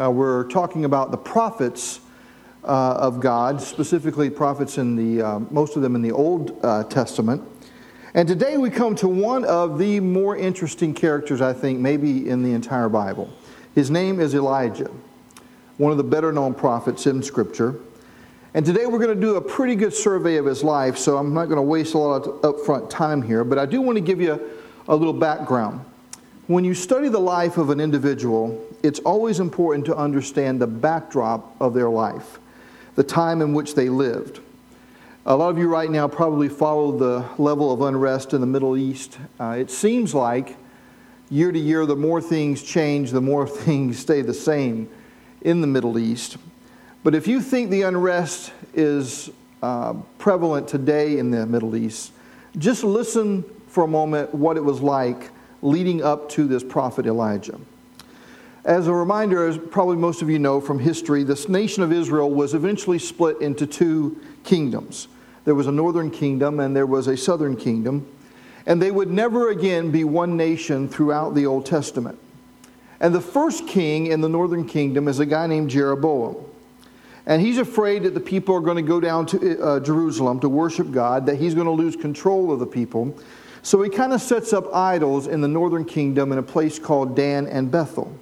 Uh, we're talking about the prophets uh, of God, specifically prophets in the uh, most of them in the Old uh, Testament. And today we come to one of the more interesting characters, I think, maybe in the entire Bible. His name is Elijah, one of the better known prophets in Scripture. And today we're going to do a pretty good survey of his life, so I'm not going to waste a lot of upfront time here, but I do want to give you a, a little background. When you study the life of an individual, it's always important to understand the backdrop of their life, the time in which they lived. A lot of you right now probably follow the level of unrest in the Middle East. Uh, it seems like year to year, the more things change, the more things stay the same in the Middle East. But if you think the unrest is uh, prevalent today in the Middle East, just listen for a moment what it was like leading up to this prophet Elijah. As a reminder, as probably most of you know from history, this nation of Israel was eventually split into two kingdoms. There was a northern kingdom and there was a southern kingdom, and they would never again be one nation throughout the Old Testament. And the first king in the northern kingdom is a guy named Jeroboam. And he's afraid that the people are going to go down to uh, Jerusalem to worship God, that he's going to lose control of the people. So he kind of sets up idols in the northern kingdom in a place called Dan and Bethel.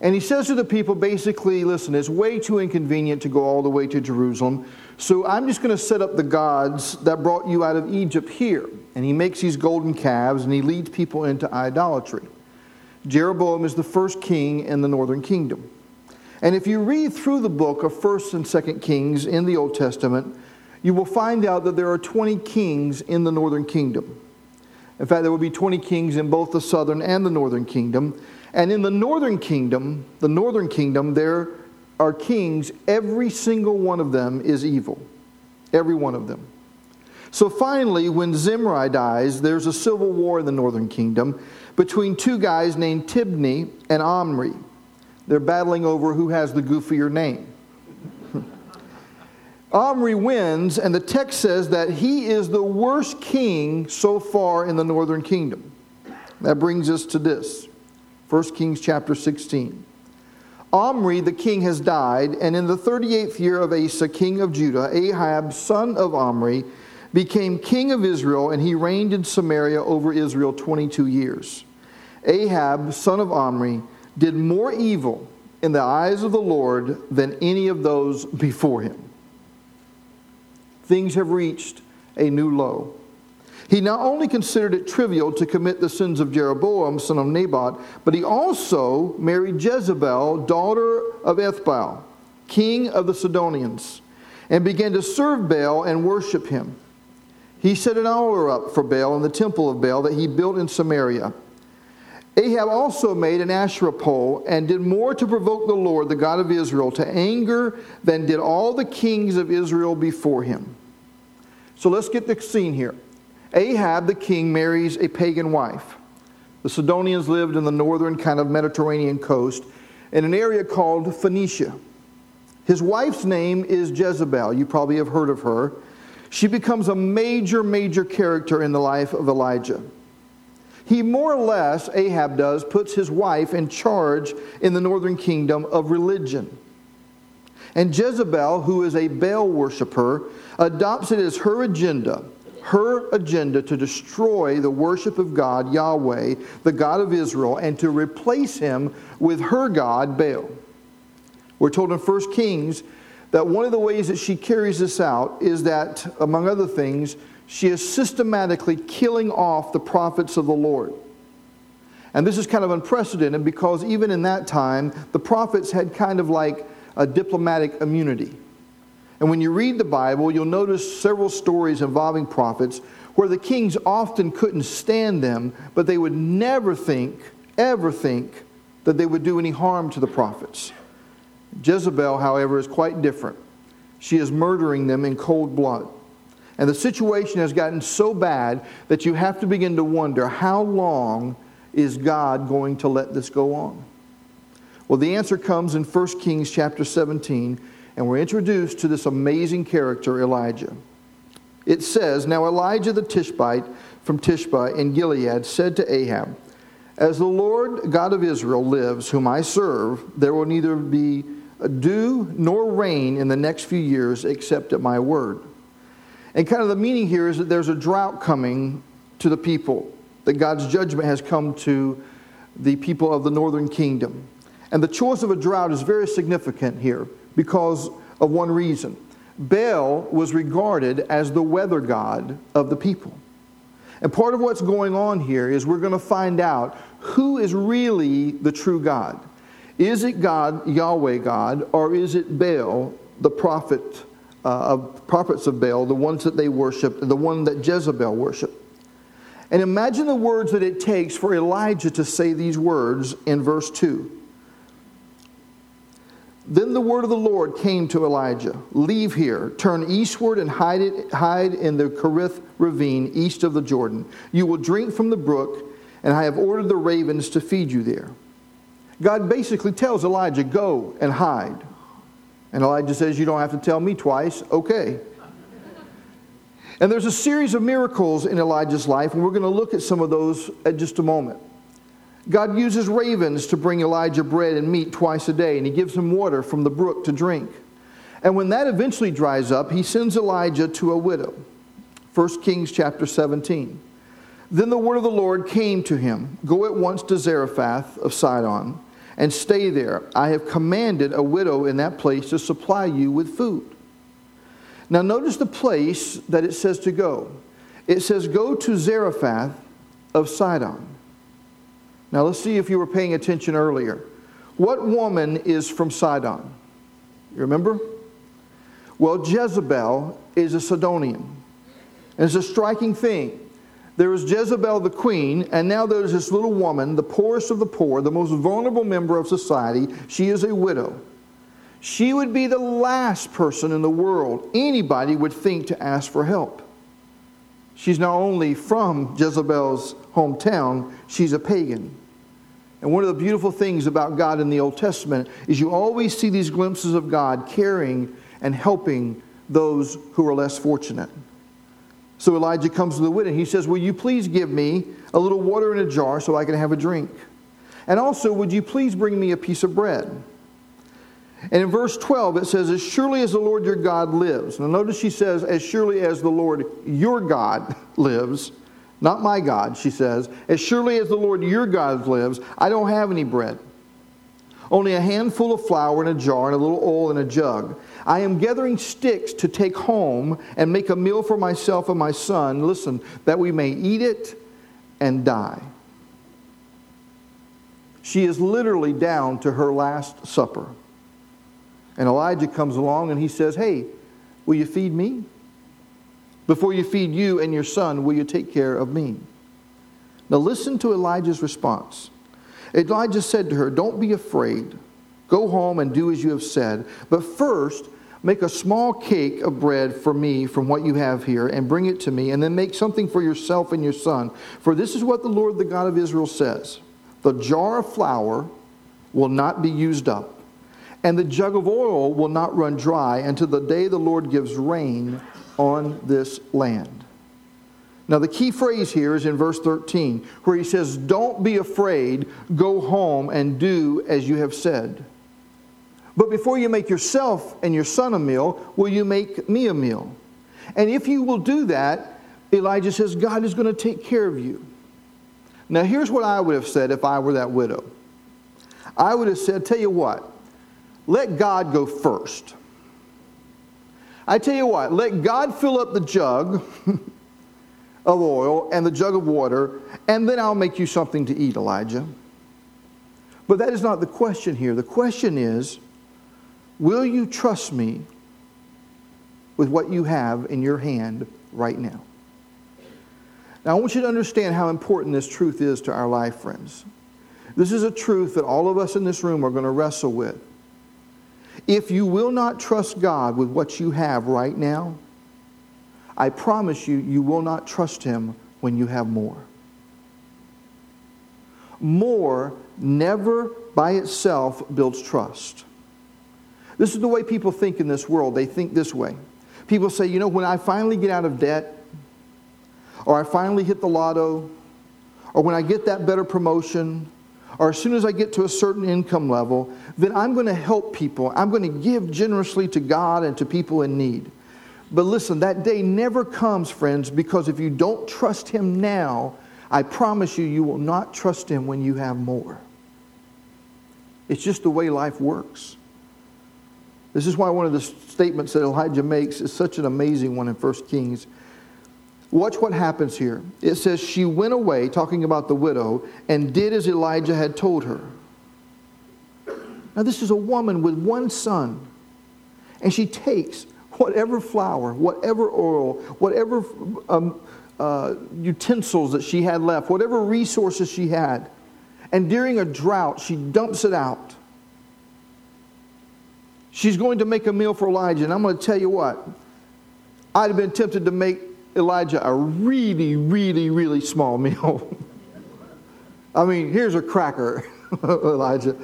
And he says to the people basically, listen, it's way too inconvenient to go all the way to Jerusalem. So I'm just going to set up the gods that brought you out of Egypt here. And he makes these golden calves and he leads people into idolatry. Jeroboam is the first king in the northern kingdom. And if you read through the book of 1st and 2nd Kings in the Old Testament, you will find out that there are 20 kings in the northern kingdom. In fact, there will be 20 kings in both the southern and the northern kingdom. And in the northern kingdom, the northern kingdom, there are kings, every single one of them is evil. Every one of them. So finally, when Zimri dies, there's a civil war in the northern kingdom between two guys named Tibni and Omri. They're battling over who has the goofier name. Omri wins, and the text says that he is the worst king so far in the northern kingdom. That brings us to this 1 Kings chapter 16. Omri, the king, has died, and in the 38th year of Asa, king of Judah, Ahab, son of Omri, became king of Israel, and he reigned in Samaria over Israel 22 years. Ahab, son of Omri, did more evil in the eyes of the Lord than any of those before him things have reached a new low. He not only considered it trivial to commit the sins of Jeroboam, son of Nebat, but he also married Jezebel, daughter of Ethbaal, king of the Sidonians, and began to serve Baal and worship him. He set an altar up for Baal in the temple of Baal that he built in Samaria. Ahab also made an Asherah pole and did more to provoke the Lord, the God of Israel, to anger than did all the kings of Israel before him. So let's get the scene here. Ahab, the king, marries a pagan wife. The Sidonians lived in the northern kind of Mediterranean coast in an area called Phoenicia. His wife's name is Jezebel. You probably have heard of her. She becomes a major, major character in the life of Elijah. He more or less, Ahab does, puts his wife in charge in the northern kingdom of religion. And Jezebel, who is a Baal worshiper, adopts it as her agenda, her agenda to destroy the worship of God, Yahweh, the God of Israel, and to replace him with her God, Baal. We're told in 1 Kings that one of the ways that she carries this out is that, among other things, she is systematically killing off the prophets of the Lord. And this is kind of unprecedented because even in that time, the prophets had kind of like a diplomatic immunity. And when you read the Bible, you'll notice several stories involving prophets where the kings often couldn't stand them, but they would never think, ever think, that they would do any harm to the prophets. Jezebel, however, is quite different. She is murdering them in cold blood. And the situation has gotten so bad that you have to begin to wonder how long is God going to let this go on? Well, the answer comes in 1 Kings chapter 17, and we're introduced to this amazing character, Elijah. It says, Now Elijah the Tishbite from Tishbe in Gilead said to Ahab, As the Lord God of Israel lives, whom I serve, there will neither be dew nor rain in the next few years except at my word. And kind of the meaning here is that there's a drought coming to the people, that God's judgment has come to the people of the northern kingdom. And the choice of a drought is very significant here because of one reason. Baal was regarded as the weather god of the people. And part of what's going on here is we're going to find out who is really the true God. Is it God, Yahweh God, or is it Baal, the prophet uh, of prophets of Baal, the ones that they worship, the one that Jezebel worshiped? And imagine the words that it takes for Elijah to say these words in verse 2. Then the word of the Lord came to Elijah Leave here, turn eastward, and hide, it, hide in the Kerith ravine east of the Jordan. You will drink from the brook, and I have ordered the ravens to feed you there. God basically tells Elijah, Go and hide. And Elijah says, You don't have to tell me twice. Okay. And there's a series of miracles in Elijah's life, and we're going to look at some of those at just a moment. God uses ravens to bring Elijah bread and meat twice a day, and he gives him water from the brook to drink. And when that eventually dries up, he sends Elijah to a widow. 1 Kings chapter 17. Then the word of the Lord came to him Go at once to Zarephath of Sidon and stay there. I have commanded a widow in that place to supply you with food. Now, notice the place that it says to go. It says, Go to Zarephath of Sidon. Now, let's see if you were paying attention earlier. What woman is from Sidon? You remember? Well, Jezebel is a Sidonian. And it's a striking thing. There was Jezebel the queen, and now there's this little woman, the poorest of the poor, the most vulnerable member of society. She is a widow. She would be the last person in the world anybody would think to ask for help. She's not only from Jezebel's hometown, she's a pagan. And one of the beautiful things about God in the Old Testament is you always see these glimpses of God caring and helping those who are less fortunate. So Elijah comes to the widow and he says, Will you please give me a little water in a jar so I can have a drink? And also, would you please bring me a piece of bread? And in verse 12, it says, As surely as the Lord your God lives. Now, notice she says, As surely as the Lord your God lives, not my God, she says, As surely as the Lord your God lives, I don't have any bread. Only a handful of flour in a jar and a little oil in a jug. I am gathering sticks to take home and make a meal for myself and my son, listen, that we may eat it and die. She is literally down to her last supper. And Elijah comes along and he says, Hey, will you feed me? Before you feed you and your son, will you take care of me? Now listen to Elijah's response. Elijah said to her, Don't be afraid. Go home and do as you have said. But first, make a small cake of bread for me from what you have here and bring it to me, and then make something for yourself and your son. For this is what the Lord, the God of Israel, says The jar of flour will not be used up and the jug of oil will not run dry until the day the Lord gives rain on this land. Now, the key phrase here is in verse 13, where he says, Don't be afraid, go home and do as you have said. But before you make yourself and your son a meal, will you make me a meal? And if you will do that, Elijah says, God is going to take care of you. Now, here's what I would have said if I were that widow I would have said, Tell you what, let God go first. I tell you what, let God fill up the jug of oil and the jug of water, and then I'll make you something to eat, Elijah. But that is not the question here. The question is will you trust me with what you have in your hand right now? Now, I want you to understand how important this truth is to our life, friends. This is a truth that all of us in this room are going to wrestle with. If you will not trust God with what you have right now, I promise you, you will not trust Him when you have more. More never by itself builds trust. This is the way people think in this world. They think this way. People say, you know, when I finally get out of debt, or I finally hit the lotto, or when I get that better promotion, or as soon as I get to a certain income level, then I'm going to help people. I'm going to give generously to God and to people in need. But listen, that day never comes, friends, because if you don't trust Him now, I promise you, you will not trust Him when you have more. It's just the way life works. This is why one of the statements that Elijah makes is such an amazing one in 1 Kings. Watch what happens here. It says, She went away, talking about the widow, and did as Elijah had told her. Now, this is a woman with one son, and she takes whatever flour, whatever oil, whatever um, uh, utensils that she had left, whatever resources she had, and during a drought, she dumps it out. She's going to make a meal for Elijah, and I'm going to tell you what, I'd have been tempted to make Elijah a really, really, really small meal. I mean, here's a cracker, Elijah.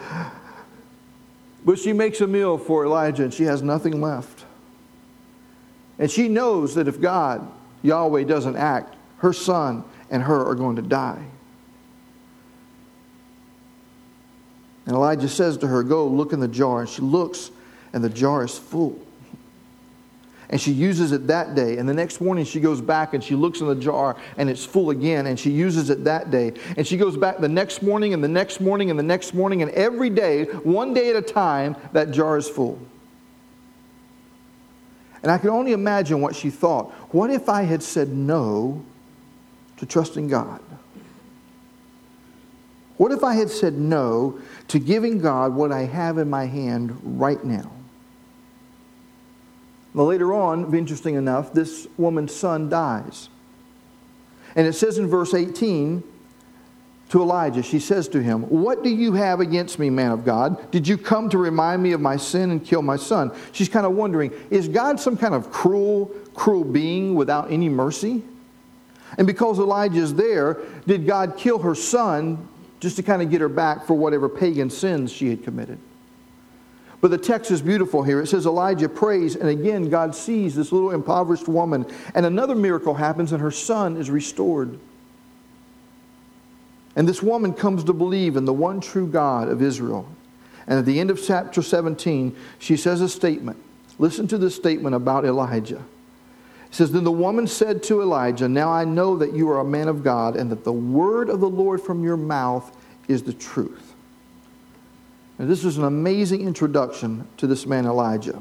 But she makes a meal for Elijah and she has nothing left. And she knows that if God, Yahweh, doesn't act, her son and her are going to die. And Elijah says to her, Go look in the jar. And she looks, and the jar is full. And she uses it that day. And the next morning she goes back and she looks in the jar and it's full again. And she uses it that day. And she goes back the next morning and the next morning and the next morning. And every day, one day at a time, that jar is full. And I can only imagine what she thought. What if I had said no to trusting God? What if I had said no to giving God what I have in my hand right now? Later on, interesting enough, this woman's son dies. And it says in verse 18, to Elijah, she says to him, What do you have against me, man of God? Did you come to remind me of my sin and kill my son? She's kind of wondering, Is God some kind of cruel, cruel being without any mercy? And because Elijah is there, did God kill her son just to kind of get her back for whatever pagan sins she had committed? But the text is beautiful here. It says Elijah prays, and again, God sees this little impoverished woman, and another miracle happens, and her son is restored. And this woman comes to believe in the one true God of Israel. And at the end of chapter 17, she says a statement. Listen to this statement about Elijah. It says, Then the woman said to Elijah, Now I know that you are a man of God, and that the word of the Lord from your mouth is the truth. And this is an amazing introduction to this man Elijah.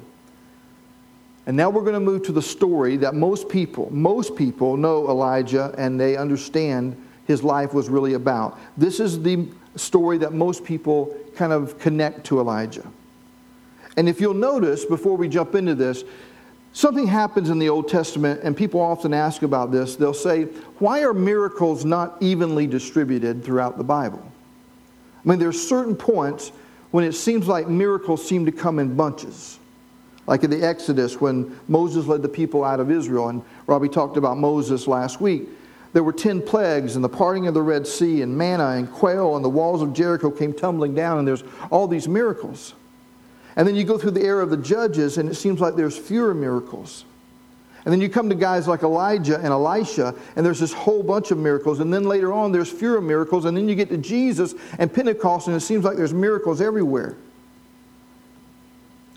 And now we're going to move to the story that most people, most people know Elijah and they understand his life was really about. This is the story that most people kind of connect to Elijah. And if you'll notice, before we jump into this, something happens in the Old Testament, and people often ask about this. They'll say, Why are miracles not evenly distributed throughout the Bible? I mean, there are certain points when it seems like miracles seem to come in bunches. Like in the Exodus, when Moses led the people out of Israel, and Robbie talked about Moses last week. There were 10 plagues and the parting of the Red Sea and manna and quail and the walls of Jericho came tumbling down and there's all these miracles. And then you go through the era of the judges and it seems like there's fewer miracles. And then you come to guys like Elijah and Elisha, and there's this whole bunch of miracles. And then later on, there's fewer miracles. And then you get to Jesus and Pentecost, and it seems like there's miracles everywhere.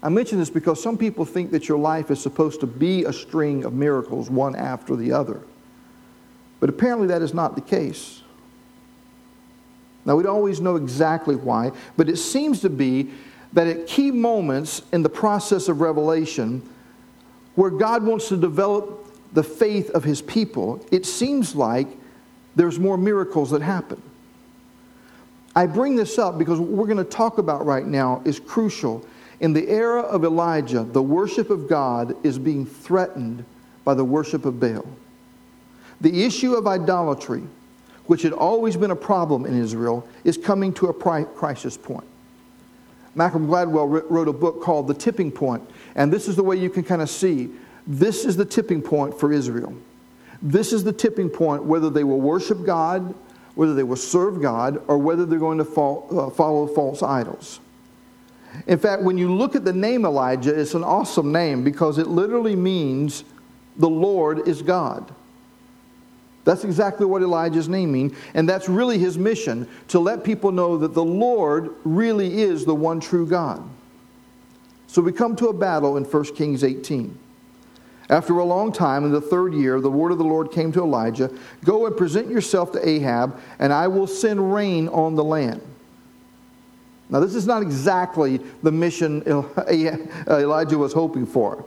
I mention this because some people think that your life is supposed to be a string of miracles, one after the other. But apparently that is not the case. Now, we don't always know exactly why, but it seems to be that at key moments in the process of revelation, where God wants to develop the faith of his people, it seems like there's more miracles that happen. I bring this up because what we're going to talk about right now is crucial. In the era of Elijah, the worship of God is being threatened by the worship of Baal. The issue of idolatry, which had always been a problem in Israel, is coming to a crisis point. Malcolm Gladwell wrote a book called The Tipping Point, and this is the way you can kind of see this is the tipping point for Israel. This is the tipping point whether they will worship God, whether they will serve God, or whether they're going to uh, follow false idols. In fact, when you look at the name Elijah, it's an awesome name because it literally means the Lord is God. That's exactly what Elijah's naming, and that's really his mission to let people know that the Lord really is the one true God. So we come to a battle in 1 Kings 18. After a long time, in the third year, the word of the Lord came to Elijah Go and present yourself to Ahab, and I will send rain on the land. Now, this is not exactly the mission Elijah was hoping for.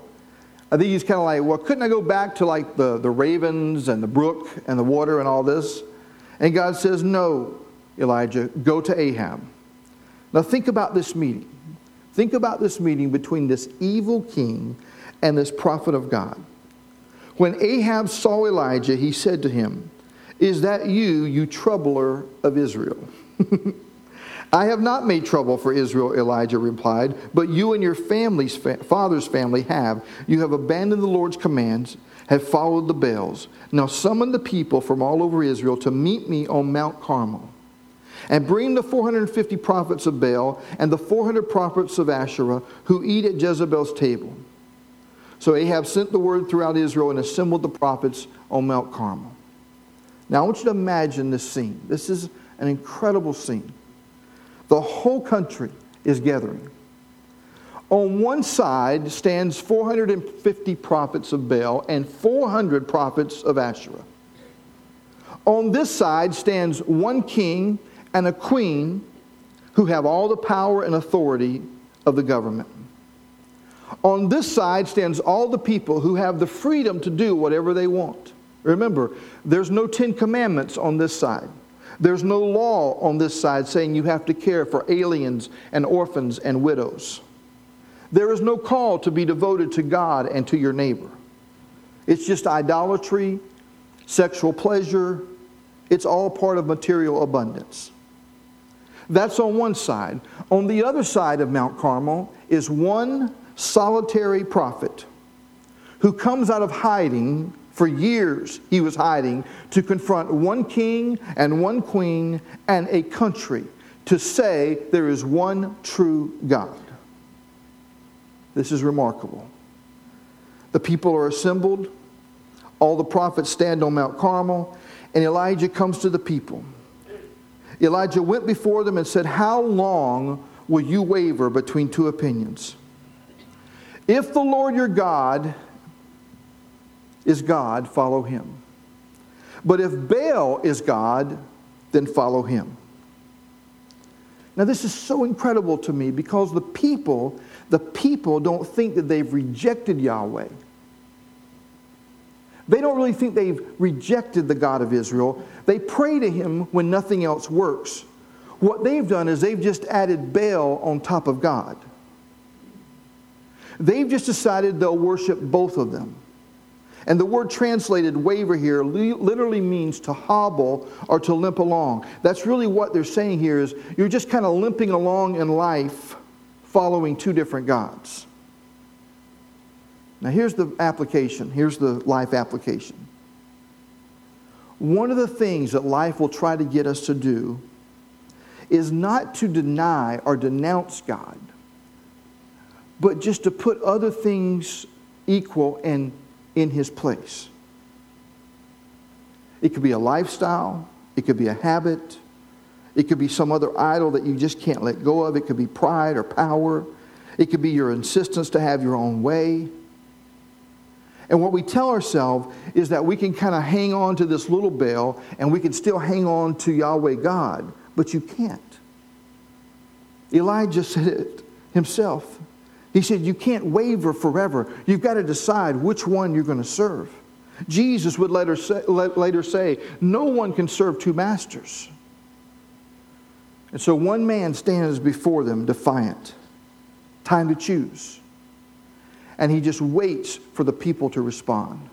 I think he's kind of like, well, couldn't I go back to like the, the ravens and the brook and the water and all this? And God says, no, Elijah, go to Ahab. Now, think about this meeting. Think about this meeting between this evil king and this prophet of God. When Ahab saw Elijah, he said to him, Is that you, you troubler of Israel? I have not made trouble for Israel, Elijah replied, but you and your family's father's family have. You have abandoned the Lord's commands, have followed the Baals. Now summon the people from all over Israel to meet me on Mount Carmel. And bring the 450 prophets of Baal and the 400 prophets of Asherah who eat at Jezebel's table. So Ahab sent the word throughout Israel and assembled the prophets on Mount Carmel. Now I want you to imagine this scene. This is an incredible scene. The whole country is gathering. On one side stands 450 prophets of Baal and 400 prophets of Asherah. On this side stands one king and a queen who have all the power and authority of the government. On this side stands all the people who have the freedom to do whatever they want. Remember, there's no Ten Commandments on this side. There's no law on this side saying you have to care for aliens and orphans and widows. There is no call to be devoted to God and to your neighbor. It's just idolatry, sexual pleasure. It's all part of material abundance. That's on one side. On the other side of Mount Carmel is one solitary prophet who comes out of hiding for years, he was hiding to confront one king and one queen and a country to say there is one true God. This is remarkable. The people are assembled, all the prophets stand on Mount Carmel, and Elijah comes to the people. Elijah went before them and said, How long will you waver between two opinions? If the Lord your God is God, follow him. But if Baal is God, then follow him. Now, this is so incredible to me because the people, the people don't think that they've rejected Yahweh. They don't really think they've rejected the God of Israel. They pray to him when nothing else works. What they've done is they've just added Baal on top of God. They've just decided they'll worship both of them. And the word translated waver here literally means to hobble or to limp along. That's really what they're saying here is you're just kind of limping along in life following two different gods. Now here's the application. Here's the life application. One of the things that life will try to get us to do is not to deny or denounce God, but just to put other things equal and in his place. It could be a lifestyle, it could be a habit, it could be some other idol that you just can't let go of. It could be pride or power, it could be your insistence to have your own way. And what we tell ourselves is that we can kind of hang on to this little Baal and we can still hang on to Yahweh God, but you can't. Elijah said it himself. He said, You can't waver forever. You've got to decide which one you're going to serve. Jesus would later say, later say, No one can serve two masters. And so one man stands before them defiant. Time to choose. And he just waits for the people to respond.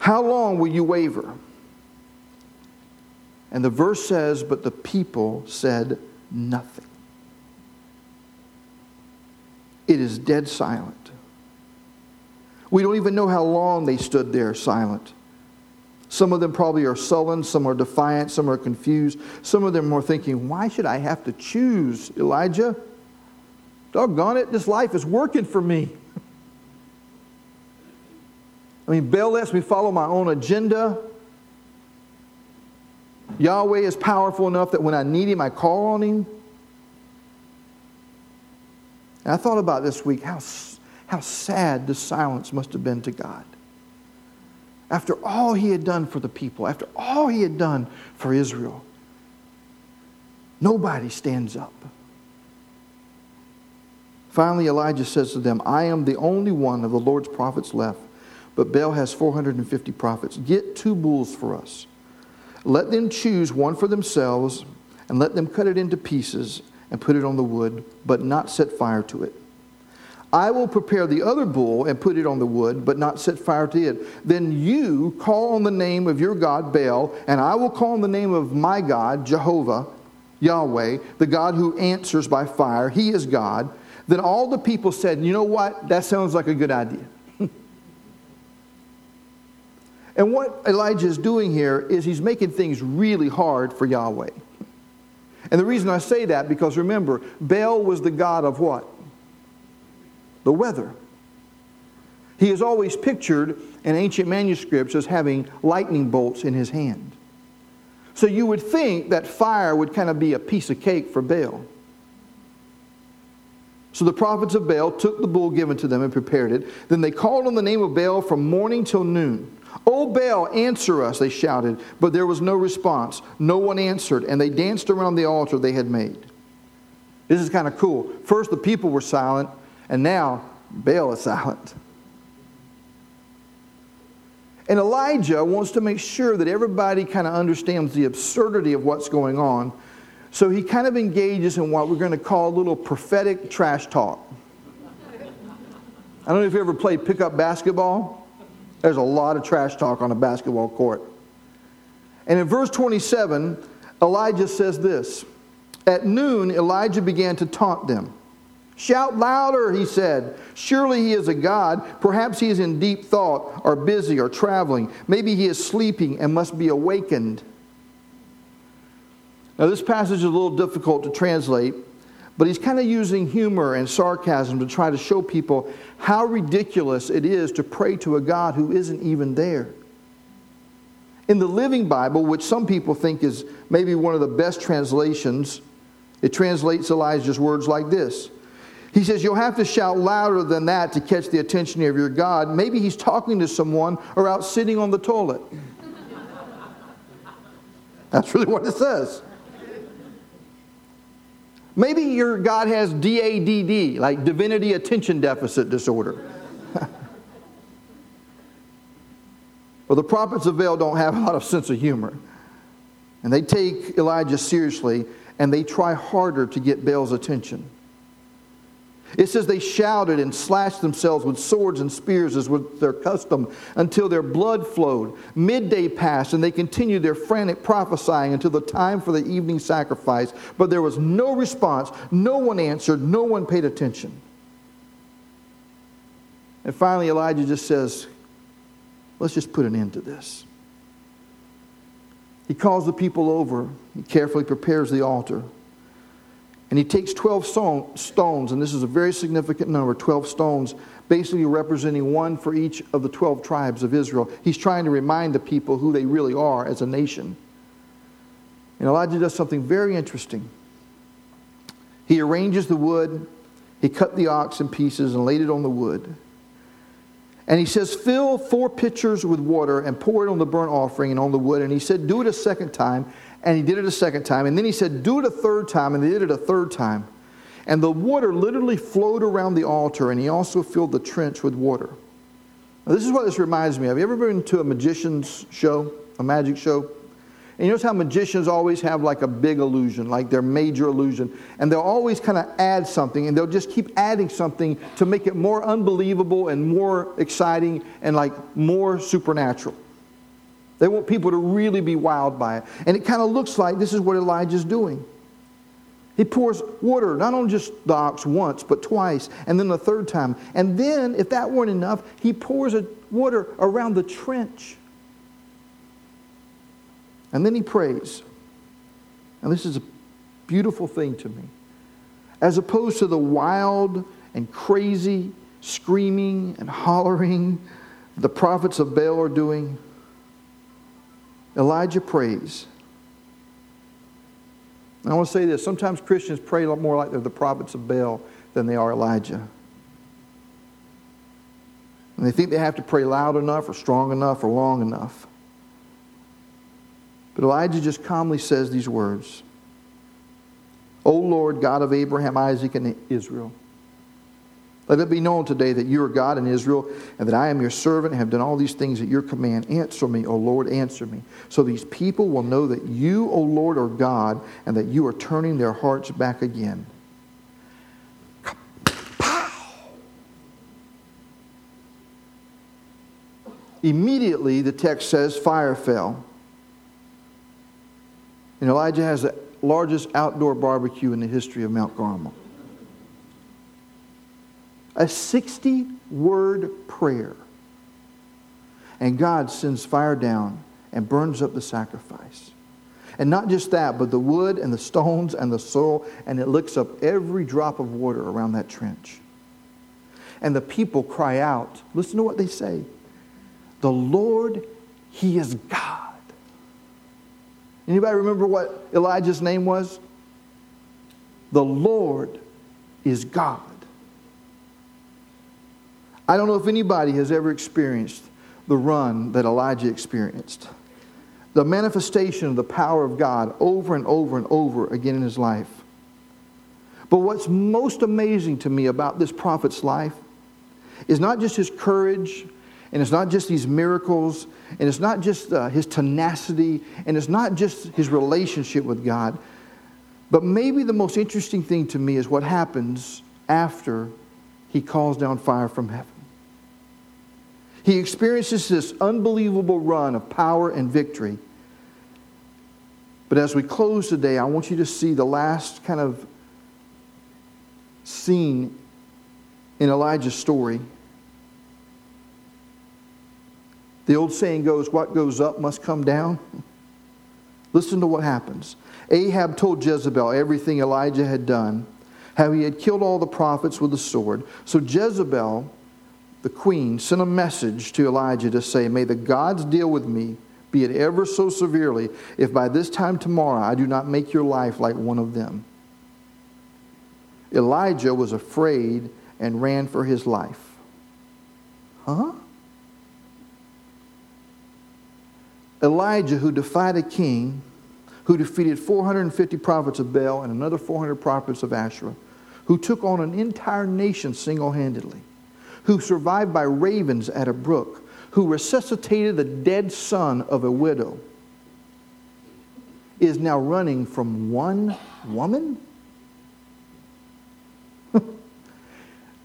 How long will you waver? And the verse says, But the people said nothing it is dead silent. We don't even know how long they stood there silent. Some of them probably are sullen, some are defiant, some are confused. Some of them are thinking, why should I have to choose, Elijah? Doggone it, this life is working for me. I mean, Baal lets me follow my own agenda. Yahweh is powerful enough that when I need him, I call on him. And I thought about this week how, how sad the silence must have been to God. After all he had done for the people, after all he had done for Israel, nobody stands up. Finally, Elijah says to them, I am the only one of the Lord's prophets left, but Baal has 450 prophets. Get two bulls for us. Let them choose one for themselves, and let them cut it into pieces and put it on the wood, but not set fire to it. I will prepare the other bull and put it on the wood, but not set fire to it. Then you call on the name of your God, Baal, and I will call on the name of my God, Jehovah, Yahweh, the God who answers by fire. He is God. Then all the people said, You know what? That sounds like a good idea. and what Elijah is doing here is he's making things really hard for Yahweh. And the reason I say that, because remember, Baal was the god of what? The weather. He is always pictured in ancient manuscripts as having lightning bolts in his hand. So you would think that fire would kind of be a piece of cake for Baal. So the prophets of Baal took the bull given to them and prepared it. Then they called on the name of Baal from morning till noon. O Baal, answer us, they shouted, but there was no response. No one answered, and they danced around the altar they had made. This is kind of cool. First, the people were silent, and now Baal is silent. And Elijah wants to make sure that everybody kind of understands the absurdity of what's going on. So he kind of engages in what we're going to call a little prophetic trash talk. I don't know if you ever played pickup basketball. There's a lot of trash talk on a basketball court. And in verse 27, Elijah says this At noon, Elijah began to taunt them. Shout louder, he said. Surely he is a God. Perhaps he is in deep thought, or busy, or traveling. Maybe he is sleeping and must be awakened. Now, this passage is a little difficult to translate but he's kind of using humor and sarcasm to try to show people how ridiculous it is to pray to a God who isn't even there. In the Living Bible, which some people think is maybe one of the best translations, it translates Elijah's words like this. He says, You'll have to shout louder than that to catch the attention of your God. Maybe he's talking to someone or out sitting on the toilet. That's really what it says. Maybe your God has DADD, like divinity attention deficit disorder. well, the prophets of Baal don't have a lot of sense of humor. And they take Elijah seriously and they try harder to get Baal's attention. It says they shouted and slashed themselves with swords and spears as was their custom until their blood flowed. Midday passed and they continued their frantic prophesying until the time for the evening sacrifice. But there was no response. No one answered. No one paid attention. And finally, Elijah just says, Let's just put an end to this. He calls the people over. He carefully prepares the altar. And he takes 12 stones, and this is a very significant number 12 stones, basically representing one for each of the 12 tribes of Israel. He's trying to remind the people who they really are as a nation. And Elijah does something very interesting. He arranges the wood, he cut the ox in pieces and laid it on the wood. And he says, Fill four pitchers with water and pour it on the burnt offering and on the wood. And he said, Do it a second time. And he did it a second time. And then he said, Do it a third time. And they did it a third time. And the water literally flowed around the altar. And he also filled the trench with water. Now, this is what this reminds me of. Have you ever been to a magician's show, a magic show? And you notice how magicians always have like a big illusion, like their major illusion. And they'll always kind of add something, and they'll just keep adding something to make it more unbelievable and more exciting and like more supernatural. They want people to really be wowed by it. And it kind of looks like this is what Elijah's doing. He pours water, not on just the ox once, but twice, and then the third time. And then, if that weren't enough, he pours water around the trench. And then he prays. And this is a beautiful thing to me. As opposed to the wild and crazy screaming and hollering the prophets of Baal are doing, Elijah prays. I want to say this sometimes Christians pray more like they're the prophets of Baal than they are Elijah. And they think they have to pray loud enough or strong enough or long enough. But Elijah just calmly says these words O Lord, God of Abraham, Isaac, and Israel. Let it be known today that you are God in Israel, and that I am your servant and have done all these things at your command. Answer me, O Lord, answer me. So these people will know that you, O Lord, are God, and that you are turning their hearts back again. Pow! Immediately, the text says, fire fell. And Elijah has the largest outdoor barbecue in the history of Mount Carmel a 60 word prayer. And God sends fire down and burns up the sacrifice. And not just that, but the wood and the stones and the soil, and it licks up every drop of water around that trench. And the people cry out, listen to what they say The Lord, He is God. Anybody remember what Elijah's name was? The Lord is God. I don't know if anybody has ever experienced the run that Elijah experienced. The manifestation of the power of God over and over and over again in his life. But what's most amazing to me about this prophet's life is not just his courage, and it's not just these miracles, and it's not just uh, his tenacity, and it's not just his relationship with God, but maybe the most interesting thing to me is what happens after he calls down fire from heaven. He experiences this unbelievable run of power and victory. But as we close today, I want you to see the last kind of scene in Elijah's story. The old saying goes, What goes up must come down. Listen to what happens. Ahab told Jezebel everything Elijah had done, how he had killed all the prophets with the sword. So Jezebel the queen, sent a message to Elijah to say, May the gods deal with me, be it ever so severely, if by this time tomorrow I do not make your life like one of them. Elijah was afraid and ran for his life. Huh? Elijah, who defied a king, who defeated 450 prophets of Baal and another 400 prophets of Asherah, who took on an entire nation single handedly who survived by ravens at a brook, who resuscitated the dead son of a widow, is now running from one woman?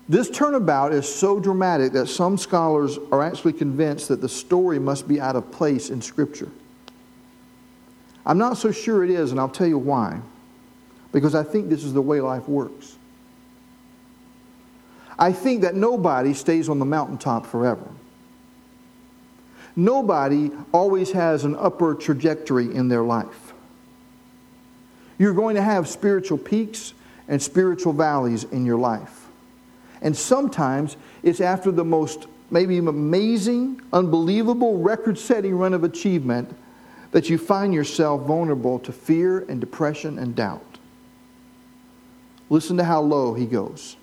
this turnabout is so dramatic that some scholars are actually convinced that the story must be out of place in Scripture. I'm not so sure it is, and I'll tell you why. Because I think this is the way life works. I think that nobody stays on the mountaintop forever. Nobody always has an upper trajectory in their life. You're going to have spiritual peaks and spiritual valleys in your life. And sometimes it's after the most maybe amazing, unbelievable, record setting run of achievement that you find yourself vulnerable to fear and depression and doubt. Listen to how low he goes.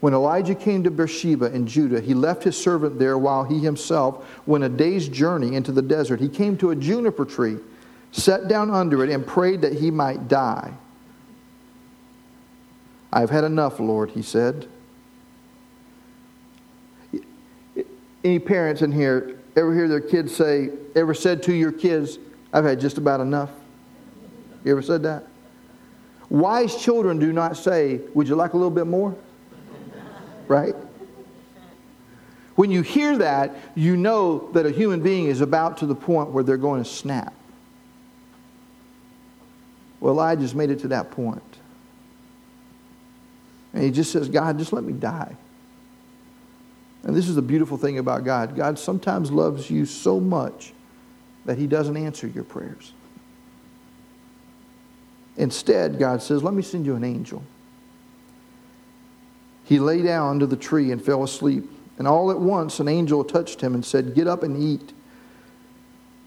When Elijah came to Beersheba in Judah, he left his servant there while he himself went a day's journey into the desert. He came to a juniper tree, sat down under it, and prayed that he might die. I've had enough, Lord, he said. Any parents in here ever hear their kids say, ever said to your kids, I've had just about enough? You ever said that? Wise children do not say, Would you like a little bit more? Right? When you hear that, you know that a human being is about to the point where they're going to snap. Well, Elijah's made it to that point. And he just says, God, just let me die. And this is the beautiful thing about God. God sometimes loves you so much that he doesn't answer your prayers. Instead, God says, Let me send you an angel. He lay down under the tree and fell asleep. And all at once an angel touched him and said, Get up and eat.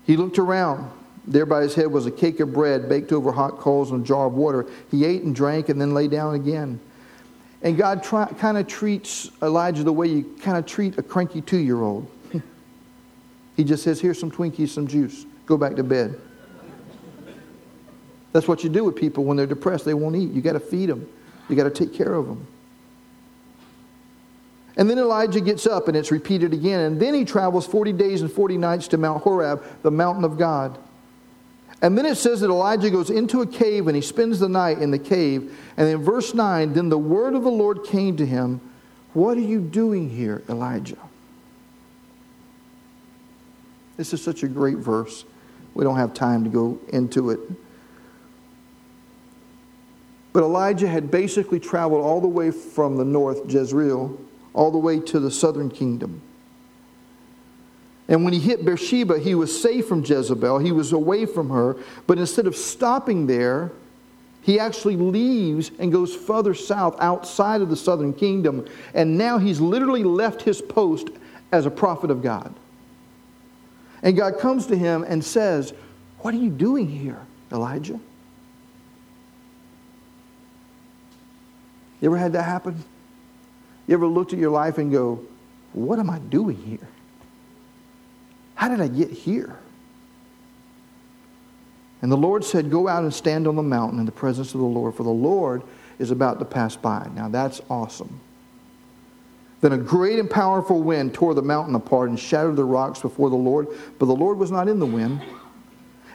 He looked around. There by his head was a cake of bread baked over hot coals and a jar of water. He ate and drank and then lay down again. And God kind of treats Elijah the way you kind of treat a cranky two year old. he just says, Here's some Twinkies, some juice. Go back to bed. That's what you do with people when they're depressed. They won't eat. You got to feed them, you got to take care of them. And then Elijah gets up and it's repeated again. And then he travels 40 days and 40 nights to Mount Horeb, the mountain of God. And then it says that Elijah goes into a cave and he spends the night in the cave. And in verse 9, then the word of the Lord came to him What are you doing here, Elijah? This is such a great verse. We don't have time to go into it. But Elijah had basically traveled all the way from the north, Jezreel, all the way to the southern kingdom. And when he hit Beersheba, he was safe from Jezebel. He was away from her. But instead of stopping there, he actually leaves and goes further south outside of the southern kingdom. And now he's literally left his post as a prophet of God. And God comes to him and says, What are you doing here, Elijah? You ever had that happen? You ever looked at your life and go, What am I doing here? How did I get here? And the Lord said, Go out and stand on the mountain in the presence of the Lord, for the Lord is about to pass by. Now that's awesome. Then a great and powerful wind tore the mountain apart and shattered the rocks before the Lord, but the Lord was not in the wind.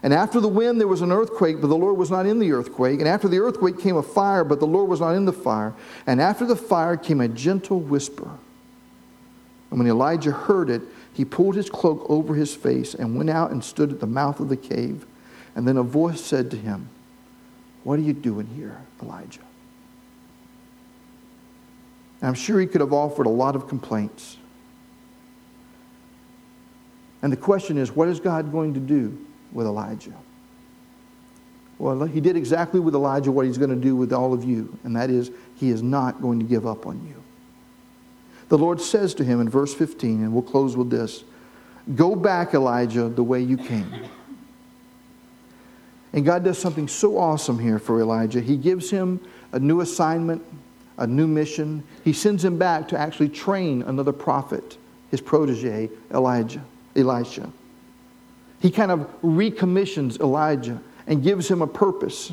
And after the wind, there was an earthquake, but the Lord was not in the earthquake. And after the earthquake came a fire, but the Lord was not in the fire. And after the fire came a gentle whisper. And when Elijah heard it, he pulled his cloak over his face and went out and stood at the mouth of the cave. And then a voice said to him, What are you doing here, Elijah? And I'm sure he could have offered a lot of complaints. And the question is, what is God going to do with Elijah? Well, he did exactly with Elijah what he's going to do with all of you, and that is, he is not going to give up on you. The Lord says to him in verse 15, and we'll close with this Go back, Elijah, the way you came. And God does something so awesome here for Elijah. He gives him a new assignment, a new mission. He sends him back to actually train another prophet, his protege, Elijah, Elisha. He kind of recommissions Elijah and gives him a purpose.